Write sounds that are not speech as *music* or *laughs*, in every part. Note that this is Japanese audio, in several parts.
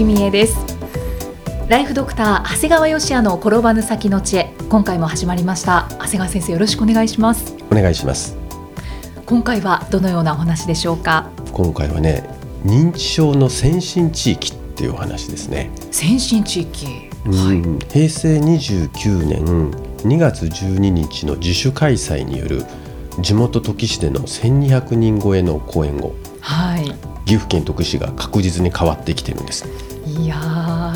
ちは、生きみえですライフドクター長谷川芳也の転ばぬ先の知恵今回も始まりました長谷川先生よろしくお願いしますお願いします今回はどのようなお話でしょうか今回はね認知症の先進地域っていうお話ですね、先進地域うん平成29年2月12日の自主開催による地元土岐市での1200人超えの講演後はい岐阜県土岐市が確実に変わってきてるんですいや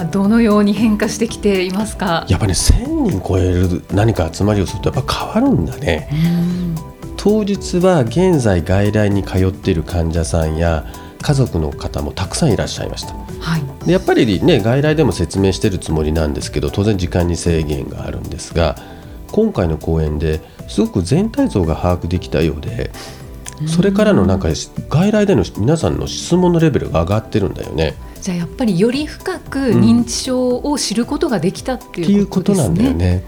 ーどのように変化してきていますか？やっぱり、ね、1000人超える何か集まりをするとやっぱ変わるんだね。うん。当日は現在外来に通っている患者さんや家族の方もたくさんいらっしゃいました。はい。でやっぱりね外来でも説明してるつもりなんですけど当然時間に制限があるんですが今回の講演ですごく全体像が把握できたようでそれからのなんか外来での皆さんの質問のレベルが上がってるんだよね。じゃあやっぱりより深く認知症を知ることができたっていいううここととですね。なんだよね。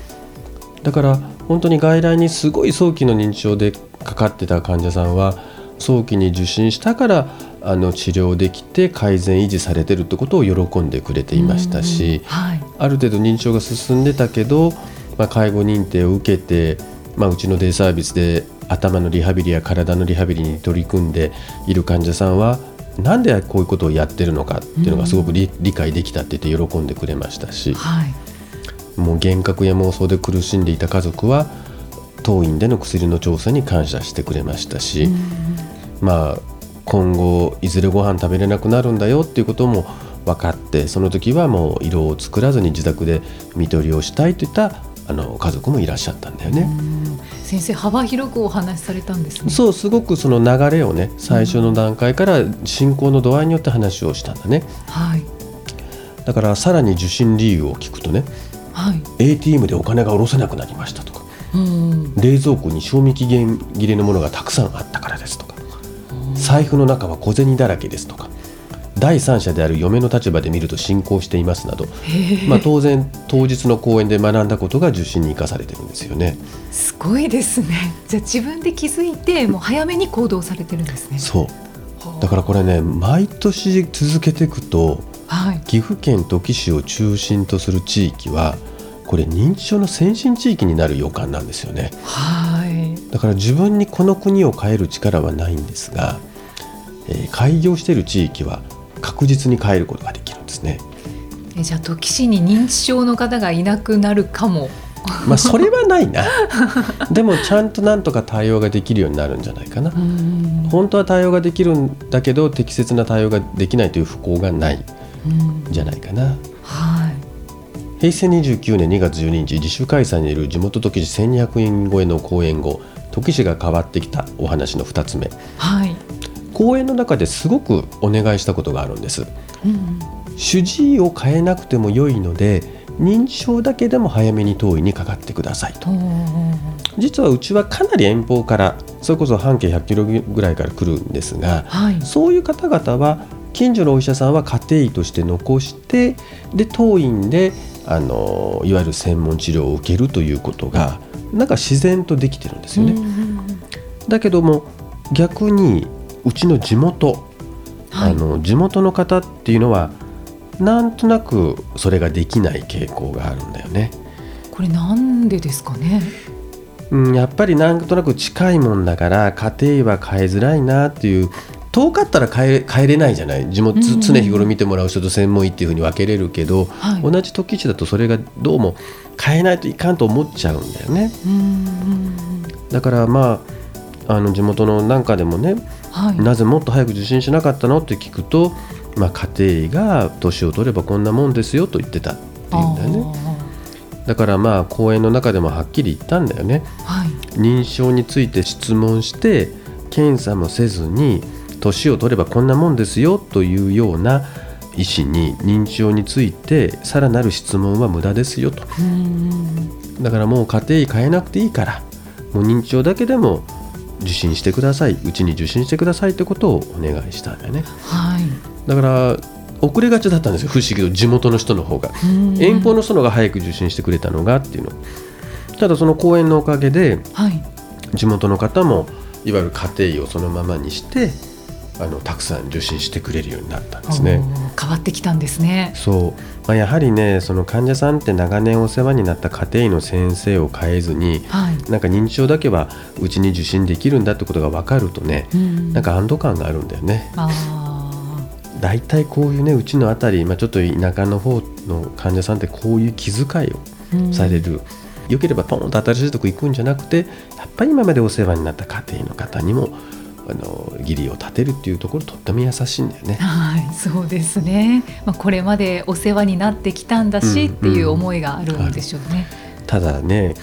だから本当に外来にすごい早期の認知症でかかってた患者さんは早期に受診したからあの治療できて改善維持されてるってことを喜んでくれていましたし、うんはいある程度認知症が進んでたけど、まあ、介護認定を受けて、まあ、うちのデイサービスで頭のリハビリや体のリハビリに取り組んでいる患者さんはなんでこういうことをやってるのかっていうのがすごく理,、理解できたって言って喜んでくれましたしはい。もう幻覚や妄想で苦しんでいた家族は当院での薬の調査に感謝してくれましたし、まあ今後いずれご飯食べれなくなるんだよっていうことも分かってその時はもう色を作らずに自宅で看取りをしたいといったあの家族もいらっしゃったんだよね。うん先生幅広くお話しされたんですね。そうすごくその流れをね最初の段階から進行の度合いによって話をしたんだね。はい。だからさらに受診理由を聞くとねはい。ATM でお金が下ろせなくなりましたとかうん。冷蔵庫に賞味期限切れのものがたくさんあったからですとか財布の中は小銭だらけですとか第三者である嫁の立場で見ると進行していますなど、まあ、当然当日の講演で学んだことが受診に生かされてるんですよね。すごいですね。じゃあ自分で気づいてもう早めに行動されてるんですね。そうだからこれね毎年続けていくとはい岐阜県土岐市を中心とする地域はこれ認知症の先進地域になる予感なんですよね。はいだから自分にこの国を変える力はないんですが、えー開業している地域は確実に変えることができるんですね。えじゃあ土岐市に認知症の方がいなくなるかも。まあそれはないな。*laughs* でもちゃんとなんとか対応ができるようになるんじゃないかな。うん本当は対応ができるんだけど適切な対応ができないという不幸がないんうんじゃないかな。はい平成29年2月12日自主開催による地元土岐市1200円超えの講演後土岐市が変わってきたお話の2つ目はい。講演の中ですごくお願いしたことがあるんです。うん主治医を変えなくても良いので認知症だけでも早めに当院にかかってくださいと。うん実はうちはかなり遠方からそれこそ半径100キロぐらいから来るんですがはい。そういう方々は近所のお医者さんは家庭医として残してで当院であのいわゆる専門治療を受けるということがなんか自然とできてるんですよね。うん。だけども逆にうちの地元、はいあの地元の方っていうのはなんとなくそれができない傾向があるんだよね。これなんでですかね？うん、やっぱりなんとなく近いもんだから家庭医は変えづらいなっていう遠かったら変え変えれないじゃない？地元、うんうん常日頃見てもらう人と専門医っていうふうに分けれるけど、はい。同じ時地だとそれがどうも変えないといかんと思っちゃうんだよねうんだからまああの地元のなんかでもねはい。なぜもっと早く受診しなかったの？って聞くと、まあ、家庭医が年を取ればこんなもんですよと言ってたっていうんだよね。だからまあ講演の中でもはっきり言ったんだよね。はい。認知症について質問して検査もせずに年を取ればこんなもんですよというような医師に認知症についてさらなる質問は無駄ですよと。だからもう家庭医変えなくていいからもう認知症だけでも受診してください。うちに受診してくださいってことをお願いしたんだよね。はい。だから遅れがちだったんですよ不思議と地元の人の方が。遠方の人の方が早く受診してくれたのがっていうの。ただその講演のおかげではい。地元の方もいわゆる家庭医をそのままにしてあのたくさん受診してくれるようになったんですね。変わってきたんですね。そう、まあ、やはりねその患者さんって長年お世話になった家庭医の先生を変えずにはい。なんか認知症だけはうちに受診できるんだってことが分かるとねうん。なんか安堵感があるんだよね。あ大体こういうねうちのあたり、まあ、ちょっと田舎の方の患者さんってこういう気遣いをされる、よければポンと新しいとこ行くんじゃなくてやっぱり今までお世話になった家庭の方にもあの義理を立てるっていうところとっても優しいんだよね。はい、そうですね。まあ、これまでお世話になってきたんだし、うんっていう思いがあるんでしょうね。ただね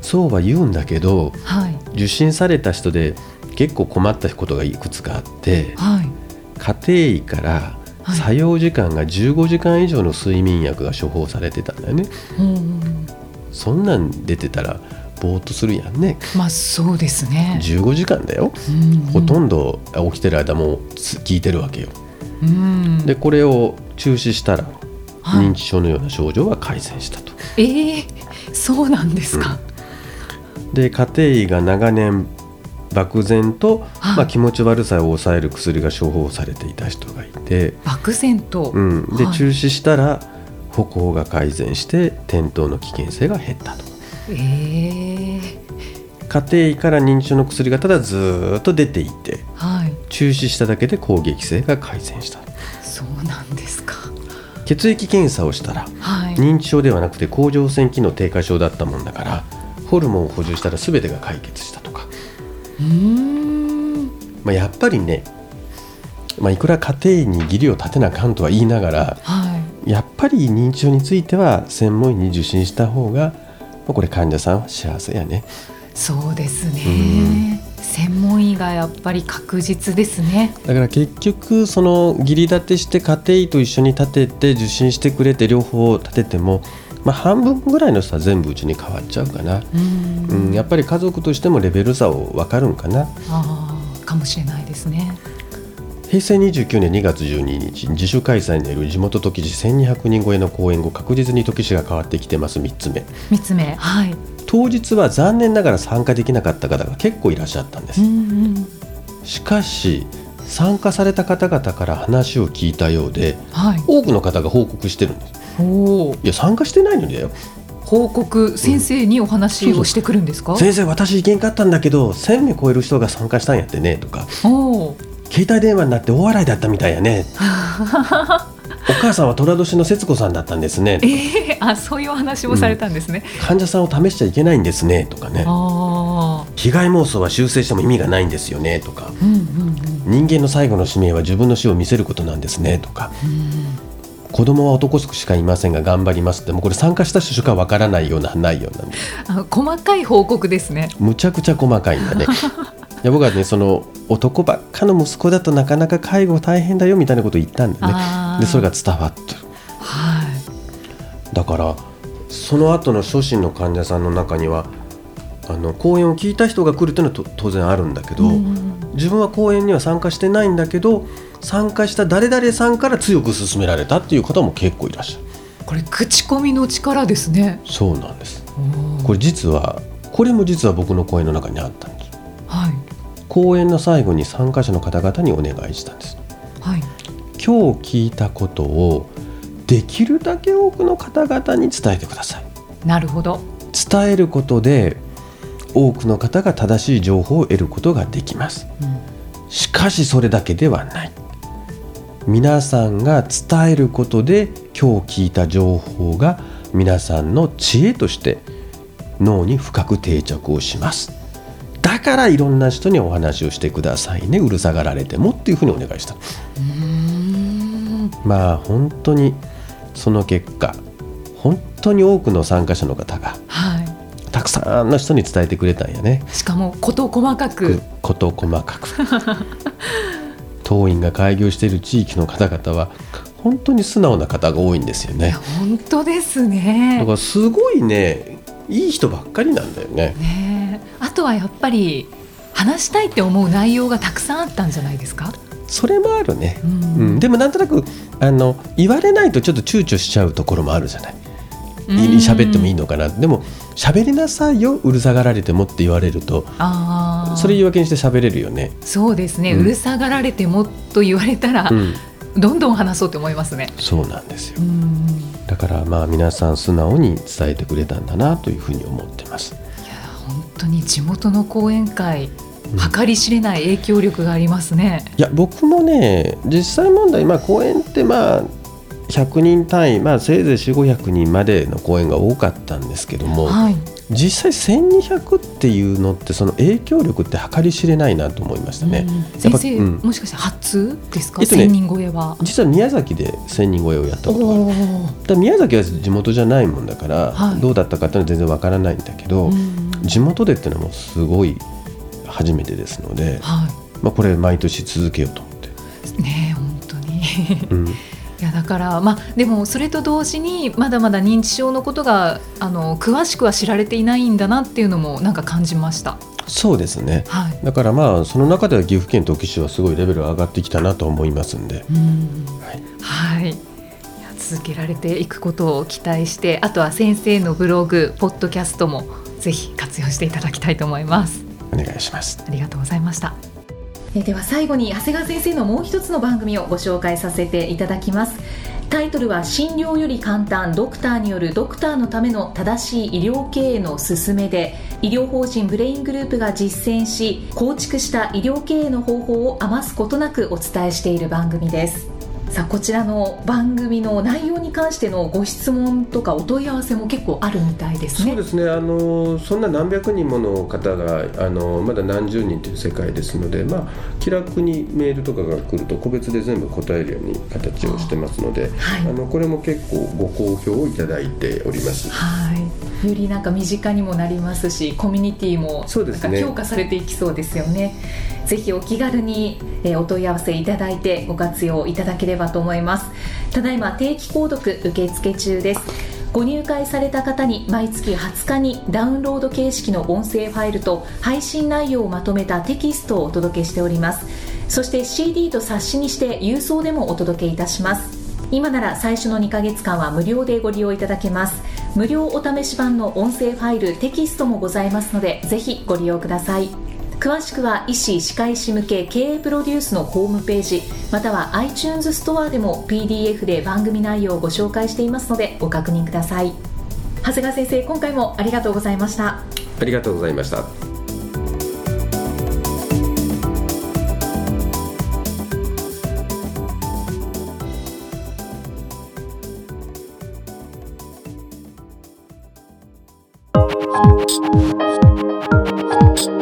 そうは言うんだけどはい、受診された人で結構困ったことがいくつかあってはい、家庭医からはい作用時間が15時間以上の睡眠薬が処方されてたんだよね。うん、そんなん出てたらぼーっとするやんね。まあ、そうですね。15時間だよ、うん。ほとんど起きてる間もつ聞いてるわけよ。うん、でこれを中止したらはい。認知症のような症状は改善したと、ええそうなんですか。で家庭医が長年漠然と、はい。まあ、気持ち悪さを抑える薬が処方されていた人がいて、漠然と。うん、で、はい。中止したら歩行が改善して転倒の危険性が減ったとええ家庭医から認知症の薬がただずーっと出ていてはい、中止しただけで攻撃性が改善したそうなんですか。血液検査をしたらはい。認知症ではなくて甲状腺機能低下症だったもんだからホルモンを補充したら全てが解決したとか、うーん、まあ、やっぱりね、まあ、いくら家庭医に義理を立てなあかんとは言いながらはい。やっぱり認知症については専門医に受診した方が、まあ、これ患者さんは幸せやねそうですね。専門医がやっぱり確実ですね。だから結局その義理立てして家庭医と一緒に立てて受診してくれて両方立てても、まあ、半分ぐらいの人は全部うちに変わっちゃうかな、うんうん、やっぱり家族としてもレベル差を分かるんかなああ、かもしれないですね。平成29年2月12日自主開催による地元時市1200人超えの公演後確実に時市が変わってきてます3つ目三つ目、はい。当日は残念ながら参加できなかった方が結構いらっしゃったんです、うんうん。しかし参加された方々から話を聞いたようではい。多くの方が報告してるんですおお。いや参加してないのにだよ報告先生にお話をしてくるんですか？先生私行けんかったんだけど1000名超える人が参加したんやってねとかおお。携帯電話になって大笑いだったみたいやね。*laughs* お母さんは寅年の節子さんだったんですね。ええあ、そういうお話もされたんですね。患者さんを試しちゃいけないんですね。とかね。ああ。被害妄想は修正しても意味がないんですよね。とか。うんうん人間の最後の使命は自分の死を見せることなんですね。とか。子供は男しかいませんが頑張ります。ってもうこれ参加した人しかわからないような内容なんでうん。あ、細かい報告ですね。むちゃくちゃ細かいんだね *laughs* いや僕はねその男ばっかの息子だとなかなか介護大変だよみたいなことを言ったんだね。でそれが伝わってるはい。だからその後の初診の患者さんの中にはあの講演を聞いた人が来るっていうのはと当然あるんだけど、うん自分は講演には参加してないんだけど参加した誰々さんから強く勧められたっていう方も結構いらっしゃる。これ口コミの力ですね。そうなんです。これ実はこれも実は僕の講演の中にあったん講演の最後に参加者の方々にお願いしたんです。はい。今日聞いたことをできるだけ多くの方々に伝えてください。なるほど。伝えることで多くの方が正しい情報を得ることができます。うん。しかしそれだけではない。皆さんが伝えることで今日聞いた情報が皆さんの知恵として脳に深く定着をしますだからいろんな人にお話をしてくださいね。うるさがられてもっていうふうにお願いした。まあ本当にその結果本当に多くの参加者の方がはい。たたくさんの人に伝えてくれたんやね。しかも事細かく。事細かく。*laughs* 当院が開業している地域の方々は本当に素直な方が多いんですよね。本当ですね。だからすごいねいい人ばっかりなんだよね。ねあとはやっぱり話したいって思う内容がたくさんあったんじゃないですか？それもあるね、うん。うん。でもなんとなくあの言われないとちょっと躊躇しちゃうところもあるじゃない？い喋ってもいいのかな？でも喋りなさいようるさがられてもって言われるとああそれ言い訳にして喋れるよね、そうですね、ううんるさがられてもと言われたら、うん、どんどん話そうと思いますね。そうなんですよ。うん。だからまあ皆さん素直に伝えてくれたんだなというふうに思ってます本当に地元の講演会うん計り知れない影響力がありますね。いや僕もね実際問題、まあ、公演ってまあ100人単位、まあ、せいぜい4 5 0 0人までの公演が多かったんですけども、はい。実際1200っていうのってその影響力って計り知れないなと思いましたね。うんやっぱ先生、うんもしかして初ですか？えっとね千人超えは。実は宮崎で1000人超えをやったことがある。だ宮崎は地元じゃないもんだから、はいどうだったかっていうのは全然わからないんだけど、うん地元でっていうのはもうすごい初めてですので、はまあ、これ毎年続けようと思って。い。ねえ本当に。うん *laughs* いやだからまあでもそれと同時にまだまだ認知症のことがあの詳しくは知られていないんだなっていうのもなんか感じました。そうですねはい。だからまあその中では岐阜県と岐阜市はすごいレベルが上がってきたなと思いますんで、うんはい、はい。続けられていくことを期待して、あとは先生のブログ、ポッドキャストもぜひ活用していただきたいと思います。お願いします。ありがとうございました。えでは最後に長谷川先生のもう一つの番組をご紹介させていただきます。タイトルは診療より簡単ドクターによるドクターのための正しい医療経営の勧めで医療法人ブレイングループが実践し構築した医療経営の方法を余すことなくお伝えしている番組ですさあこちらの番組の内容に関してのご質問とかお問い合わせも結構あるみたいですね。そうですね。あのそんな何百人もの方があのまだ何十人という世界ですので、まあ、気楽にメールとかが来ると個別で全部答えるように形をしてますのではい。あのこれも結構ご好評をいただいております。はい、よりなんか身近にもなりますしコミュニティもなんか強化されていきそうですよね。ぜひお気軽に、えーお問い合わせいただいてご活用いただければと思います。ただいま定期購読受付中です。ご入会された方に毎月20日にダウンロード形式の音声ファイルと配信内容をまとめたテキストをお届けしております。そして CD と冊子にして郵送でもお届けいたします。今なら最初の2ヶ月間は無料でご利用いただけます無料お試し版の音声ファイルテキストもございますのでぜひご利用ください。詳しくは医師・歯科医師向け経営プロデュースのホームページまたは iTunes ストアでも PDF で番組内容をご紹介していますのでご確認ください。長谷川先生今回もありがとうございました。ありがとうございました。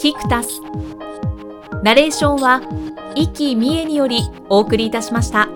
キクタスナレーションは生きみえによりお送りいたしました。